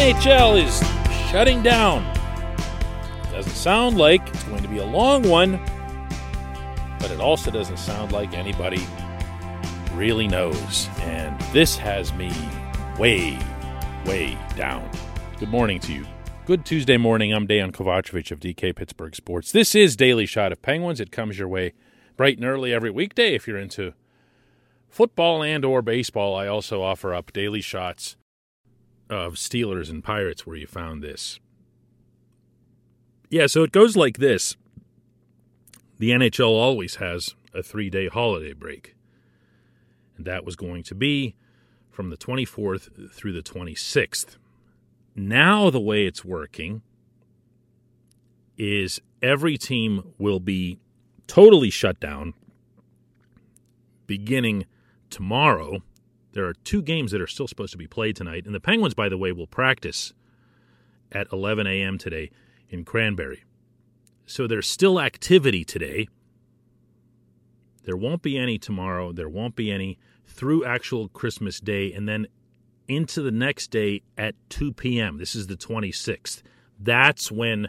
NHL is shutting down. Doesn't sound like it's going to be a long one, but it also doesn't sound like anybody really knows. And this has me way, way down. Good morning to you. Good Tuesday morning. I'm Dejan Kovacevic of DK Pittsburgh Sports. This is Daily Shot of Penguins. It comes your way bright and early every weekday if you're into football and or baseball. I also offer up daily shots of Steelers and Pirates where you found this. Yeah, so it goes like this. The NHL always has a 3-day holiday break. And that was going to be from the 24th through the 26th. Now the way it's working is every team will be totally shut down beginning tomorrow there are two games that are still supposed to be played tonight. And the Penguins, by the way, will practice at 11 a.m. today in Cranberry. So there's still activity today. There won't be any tomorrow. There won't be any through actual Christmas Day and then into the next day at 2 p.m. This is the 26th. That's when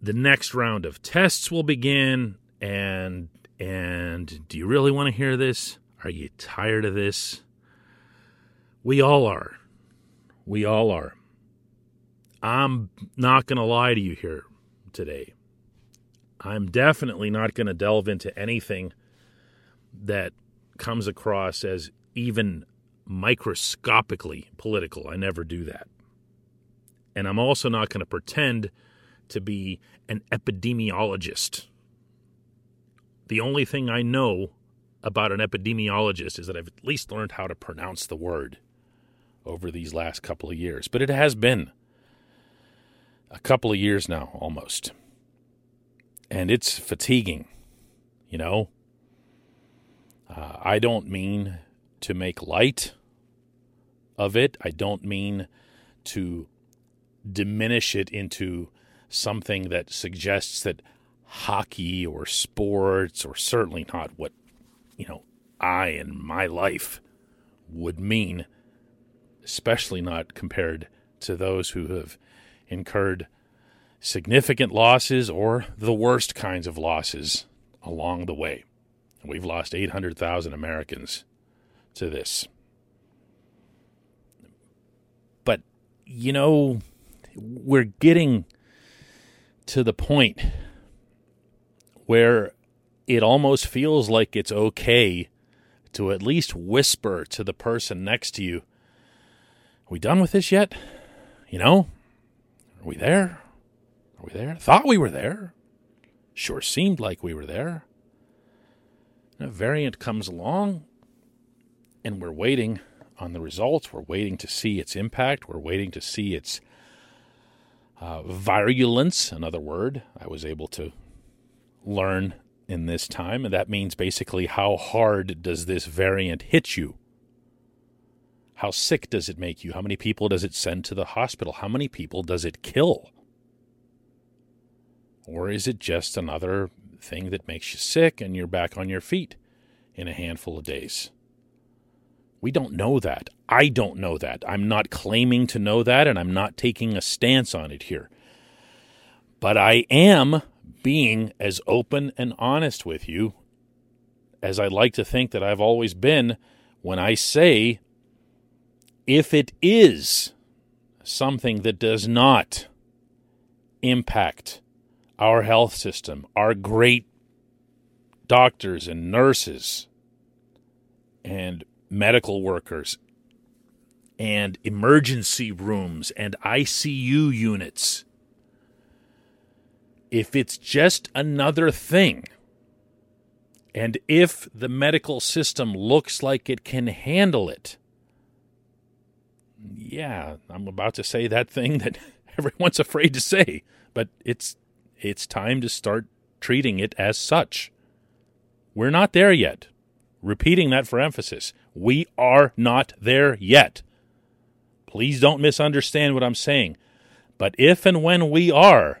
the next round of tests will begin and and do you really want to hear this? Are you tired of this? We all are. We all are. I'm not going to lie to you here today. I'm definitely not going to delve into anything that comes across as even microscopically political. I never do that. And I'm also not going to pretend to be an epidemiologist. The only thing I know about an epidemiologist is that I've at least learned how to pronounce the word over these last couple of years. But it has been a couple of years now, almost. And it's fatiguing, you know? Uh, I don't mean to make light of it, I don't mean to diminish it into something that suggests that hockey or sports, or certainly not what you know, I and my life would mean, especially not compared to those who have incurred significant losses or the worst kinds of losses along the way. We've lost 800,000 Americans to this. But, you know, we're getting to the point where it almost feels like it's okay to at least whisper to the person next to you, Are we done with this yet? You know? Are we there? Are we there? Thought we were there. Sure seemed like we were there. And a variant comes along, and we're waiting on the results. We're waiting to see its impact. We're waiting to see its uh, virulence, another word I was able to learn in this time, and that means basically how hard does this variant hit you? How sick does it make you? How many people does it send to the hospital? How many people does it kill? Or is it just another thing that makes you sick and you're back on your feet in a handful of days? We don't know that. I don't know that. I'm not claiming to know that, and I'm not taking a stance on it here. But I am being as open and honest with you as I like to think that I've always been when I say if it is something that does not impact our health system, our great doctors and nurses and medical workers and emergency rooms and ICU units if it's just another thing, and if the medical system looks like it can handle it, yeah, I'm about to say that thing that everyone's afraid to say, but it's it's time to start treating it as such. We're not there yet. Repeating that for emphasis. We are not there yet. Please don't misunderstand what I'm saying. But if and when we are,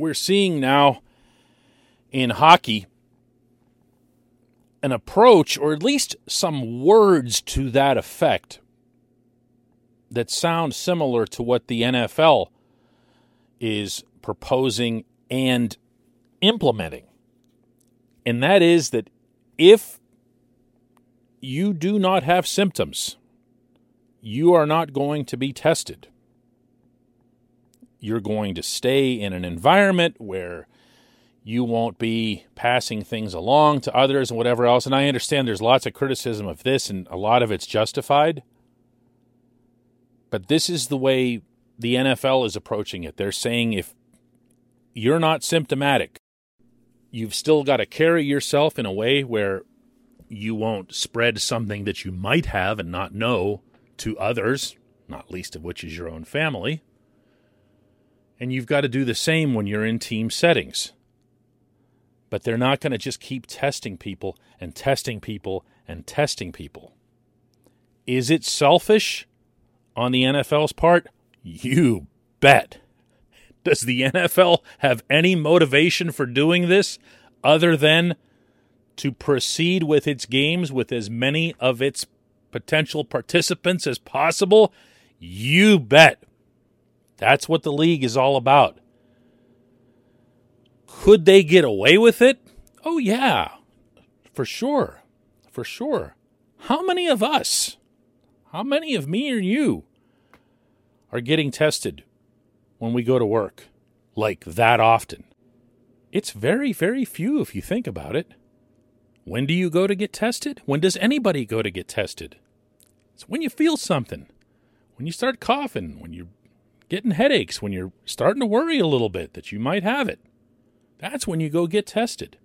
We're seeing now in hockey an approach, or at least some words to that effect, that sound similar to what the NFL is proposing and implementing. And that is that if you do not have symptoms, you are not going to be tested. You're going to stay in an environment where you won't be passing things along to others and whatever else. And I understand there's lots of criticism of this, and a lot of it's justified. But this is the way the NFL is approaching it. They're saying if you're not symptomatic, you've still got to carry yourself in a way where you won't spread something that you might have and not know to others, not least of which is your own family. And you've got to do the same when you're in team settings. But they're not going to just keep testing people and testing people and testing people. Is it selfish on the NFL's part? You bet. Does the NFL have any motivation for doing this other than to proceed with its games with as many of its potential participants as possible? You bet. That's what the league is all about. Could they get away with it? Oh, yeah, for sure. For sure. How many of us, how many of me or you, are getting tested when we go to work like that often? It's very, very few if you think about it. When do you go to get tested? When does anybody go to get tested? It's when you feel something, when you start coughing, when you're getting headaches, when you're starting to worry a little bit that you might have it. That's when you go get tested.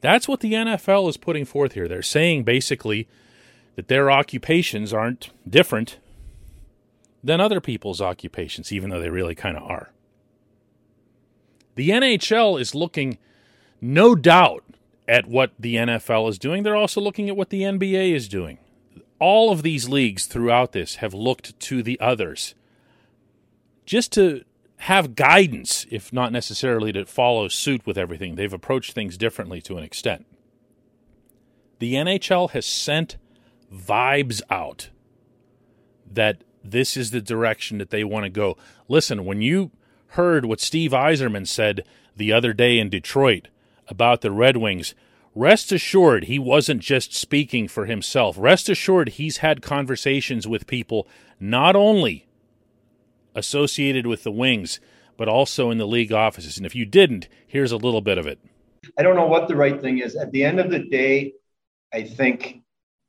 That's what the NFL is putting forth here. They're saying basically that their occupations aren't different than other people's occupations, even though they really kind of are. The NHL is looking, no doubt, at what the NFL is doing. They're also looking at what the NBA is doing. All of these leagues throughout this have looked to the others just to have guidance, if not necessarily to follow suit with everything. They've approached things differently to an extent. The NHL has sent vibes out that this is the direction that they want to go. Listen, when you heard what Steve Yzerman said the other day in Detroit about the Red Wings, rest assured he wasn't just speaking for himself. Rest assured he's had conversations with people not only associated with the Wings, but also in the league offices. And if you didn't, here's a little bit of it. I don't know what the right thing is. At the end of the day, I think,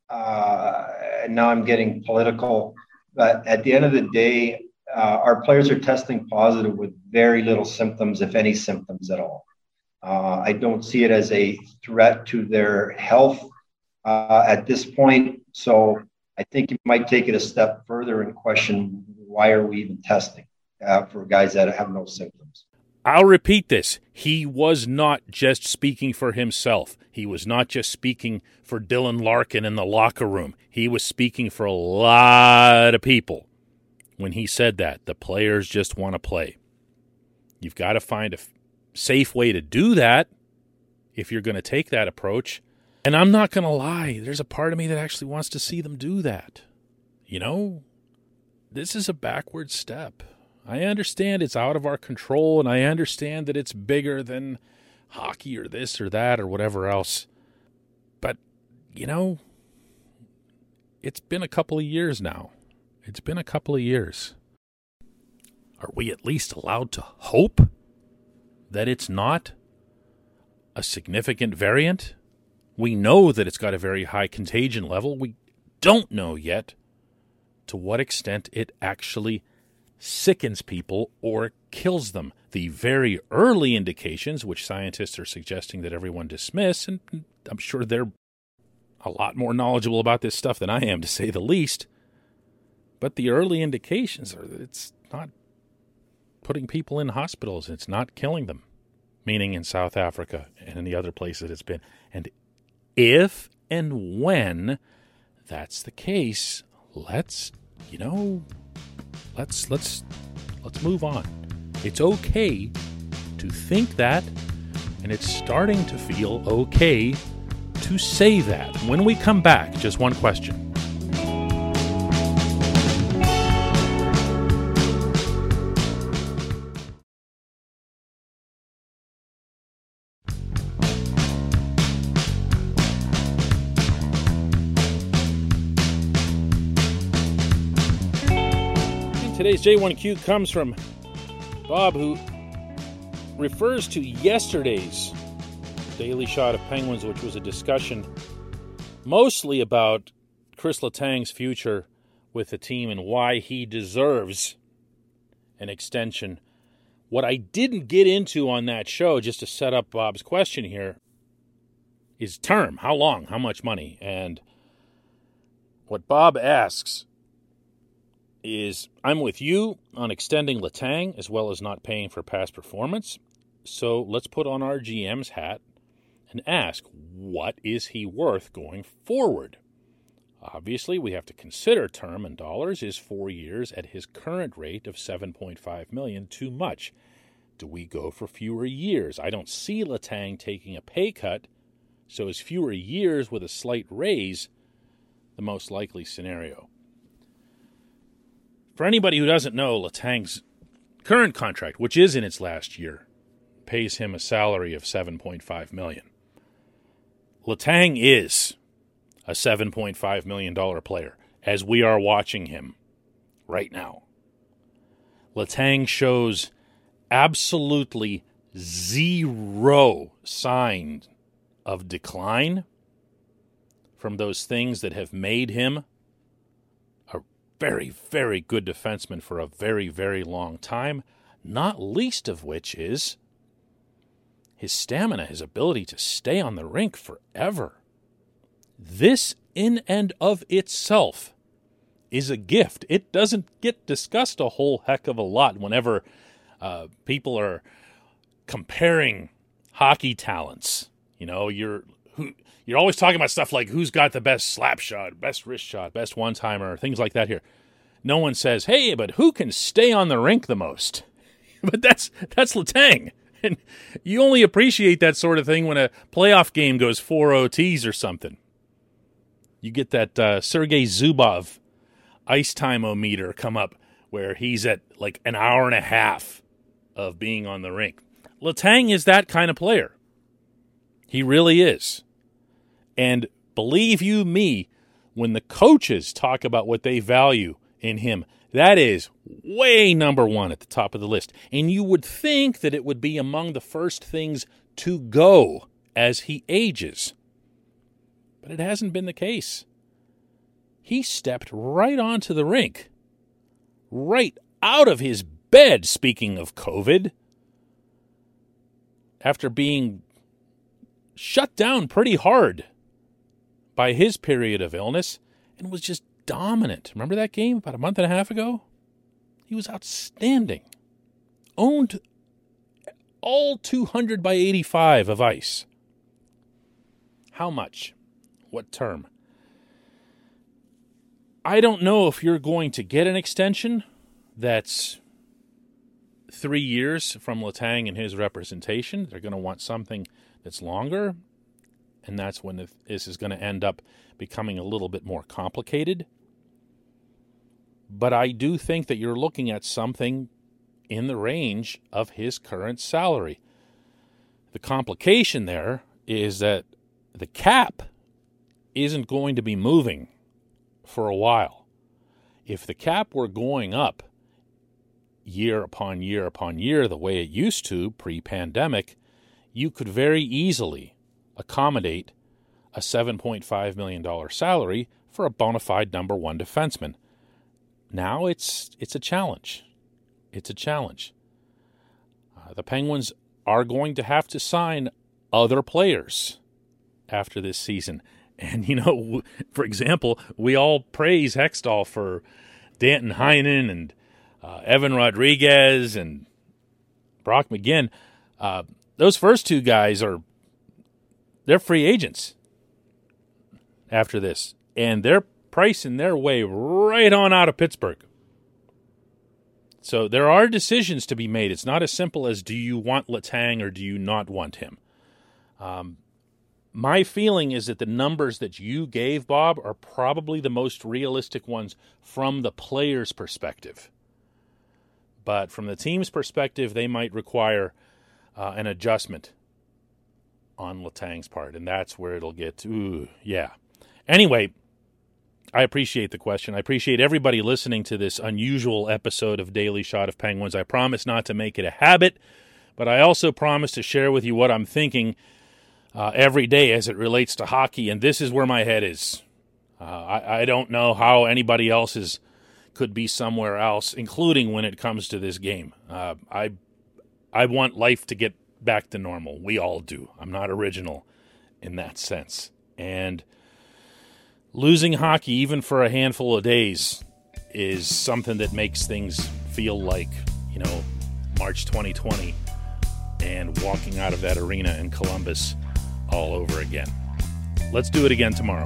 uh, and now I'm getting political, but at the end of the day, uh, our players are testing positive with very little symptoms, if any symptoms at all. Uh, I don't see it as a threat to their health uh, at this point. So I think you might take it a step further and question why are we even testing uh, for guys that have no symptoms. I'll repeat this. He was not just speaking for himself. He was not just speaking for Dylan Larkin in the locker room. He was speaking for a lot of people when he said that. The players just want to play. You've got to find a safe way to do that if you're going to take that approach. And I'm not going to lie, there's a part of me that actually wants to see them do that. You know, this is a backward step. I understand it's out of our control, and I understand that it's bigger than hockey or this or that or whatever else. But, you know, it's been a couple of years now. It's been a couple of years. Are we at least allowed to hope that it's not a significant variant? We know that it's got a very high contagion level. We don't know yet to what extent it actually sickens people or kills them. The very early indications, which scientists are suggesting that everyone dismiss, and I'm sure they're a lot more knowledgeable about this stuff than I am, to say the least. But the early indications are that it's not putting people in hospitals, it's not killing them, meaning in South Africa and in the other places it's been. And if and when that's the case, let's, you know, let's let's let's move on. It's okay to think that and it's starting to feel okay to say that. When we come back, just one question. Today's J1Q comes from Bob, who refers to yesterday's Daily Shot of Penguins, which was a discussion mostly about Chris Letang's future with the team and why he deserves an extension. What I didn't get into on that show, just to set up Bob's question here, is term. How long? How much money? And what Bob asks is I'm with you on extending Letang as well as not paying for past performance. So let's put on our GM's hat and ask, what is he worth going forward? Obviously, we have to consider term in dollars. Is four years at his current rate of 7.5 million too much? Do we go for fewer years? I don't see Letang taking a pay cut, so is fewer years with a slight raise the most likely scenario? For anybody who doesn't know, Letang's current contract, which is in its last year, pays him a salary of 7.5 million. Letang is a $7.5 million player as we are watching him right now. Letang shows absolutely zero sign of decline from those things that have made him very, very good defenseman for a very, very long time, not least of which is his stamina, his ability to stay on the rink forever. This, in and of itself, is a gift. It doesn't get discussed a whole heck of a lot whenever uh, people are comparing hockey talents. You know, you're who, you're always talking about stuff like who's got the best slap shot, best wrist shot, best one timer, things like that. Here, no one says, "Hey, but who can stay on the rink the most?" but that's that's Letang. And you only appreciate that sort of thing when a playoff game goes four OTs or something. You get that uh, Sergei Zubov ice time o meter come up where he's at like an hour and a half of being on the rink. Letang is that kind of player. He really is. And believe you me, when the coaches talk about what they value in him, that is way number one at the top of the list. And you would think that it would be among the first things to go as he ages. But it hasn't been the case. He stepped right onto the rink, right out of his bed, speaking of COVID, after being shut down pretty hard by his period of illness and was just dominant. Remember that game about a month and a half ago? He was outstanding. Owned all 200 by 85 of ice. How much? What term? I don't know if you're going to get an extension that's three years from Letang and his representation. They're going to want something that's longer, and that's when this is going to end up becoming a little bit more complicated. But I do think that you're looking at something in the range of his current salary. The complication there is that the cap isn't going to be moving for a while. If the cap were going up year upon year upon year the way it used to pre pandemic, you could very easily accommodate a $7.5 million salary for a bona fide number one defenseman. Now it's, it's a challenge. It's a challenge. Uh, the Penguins are going to have to sign other players after this season. And, you know, for example, we all praise Hextall for Danton Heinen and uh, Evan Rodrigues and Brock McGinn. Uh, those first two guys are they're free agents after this, and they're pricing their way right on out of Pittsburgh. So there are decisions to be made. It's not as simple as do you want Letang or do you not want him. Um, my feeling is that the numbers that you gave, Bob, are probably the most realistic ones from the player's perspective. But from the team's perspective, they might require uh, an adjustment on Letang's part, and that's where it'll get. Ooh, yeah. Anyway, I appreciate the question. I appreciate everybody listening to this unusual episode of Daily Shot of Penguins. I promise not to make it a habit, but I also promise to share with you what I'm thinking uh, every day as it relates to hockey, and this is where my head is. Uh, I, I, don't know how anybody else's could be somewhere else, including when it comes to this game. Uh, I I want life to get back to normal. We all do. I'm not original in that sense, and losing hockey, even for a handful of days, is something that makes things feel like, you know, March 2020 and walking out of that arena in Columbus all over again. Let's do it again tomorrow.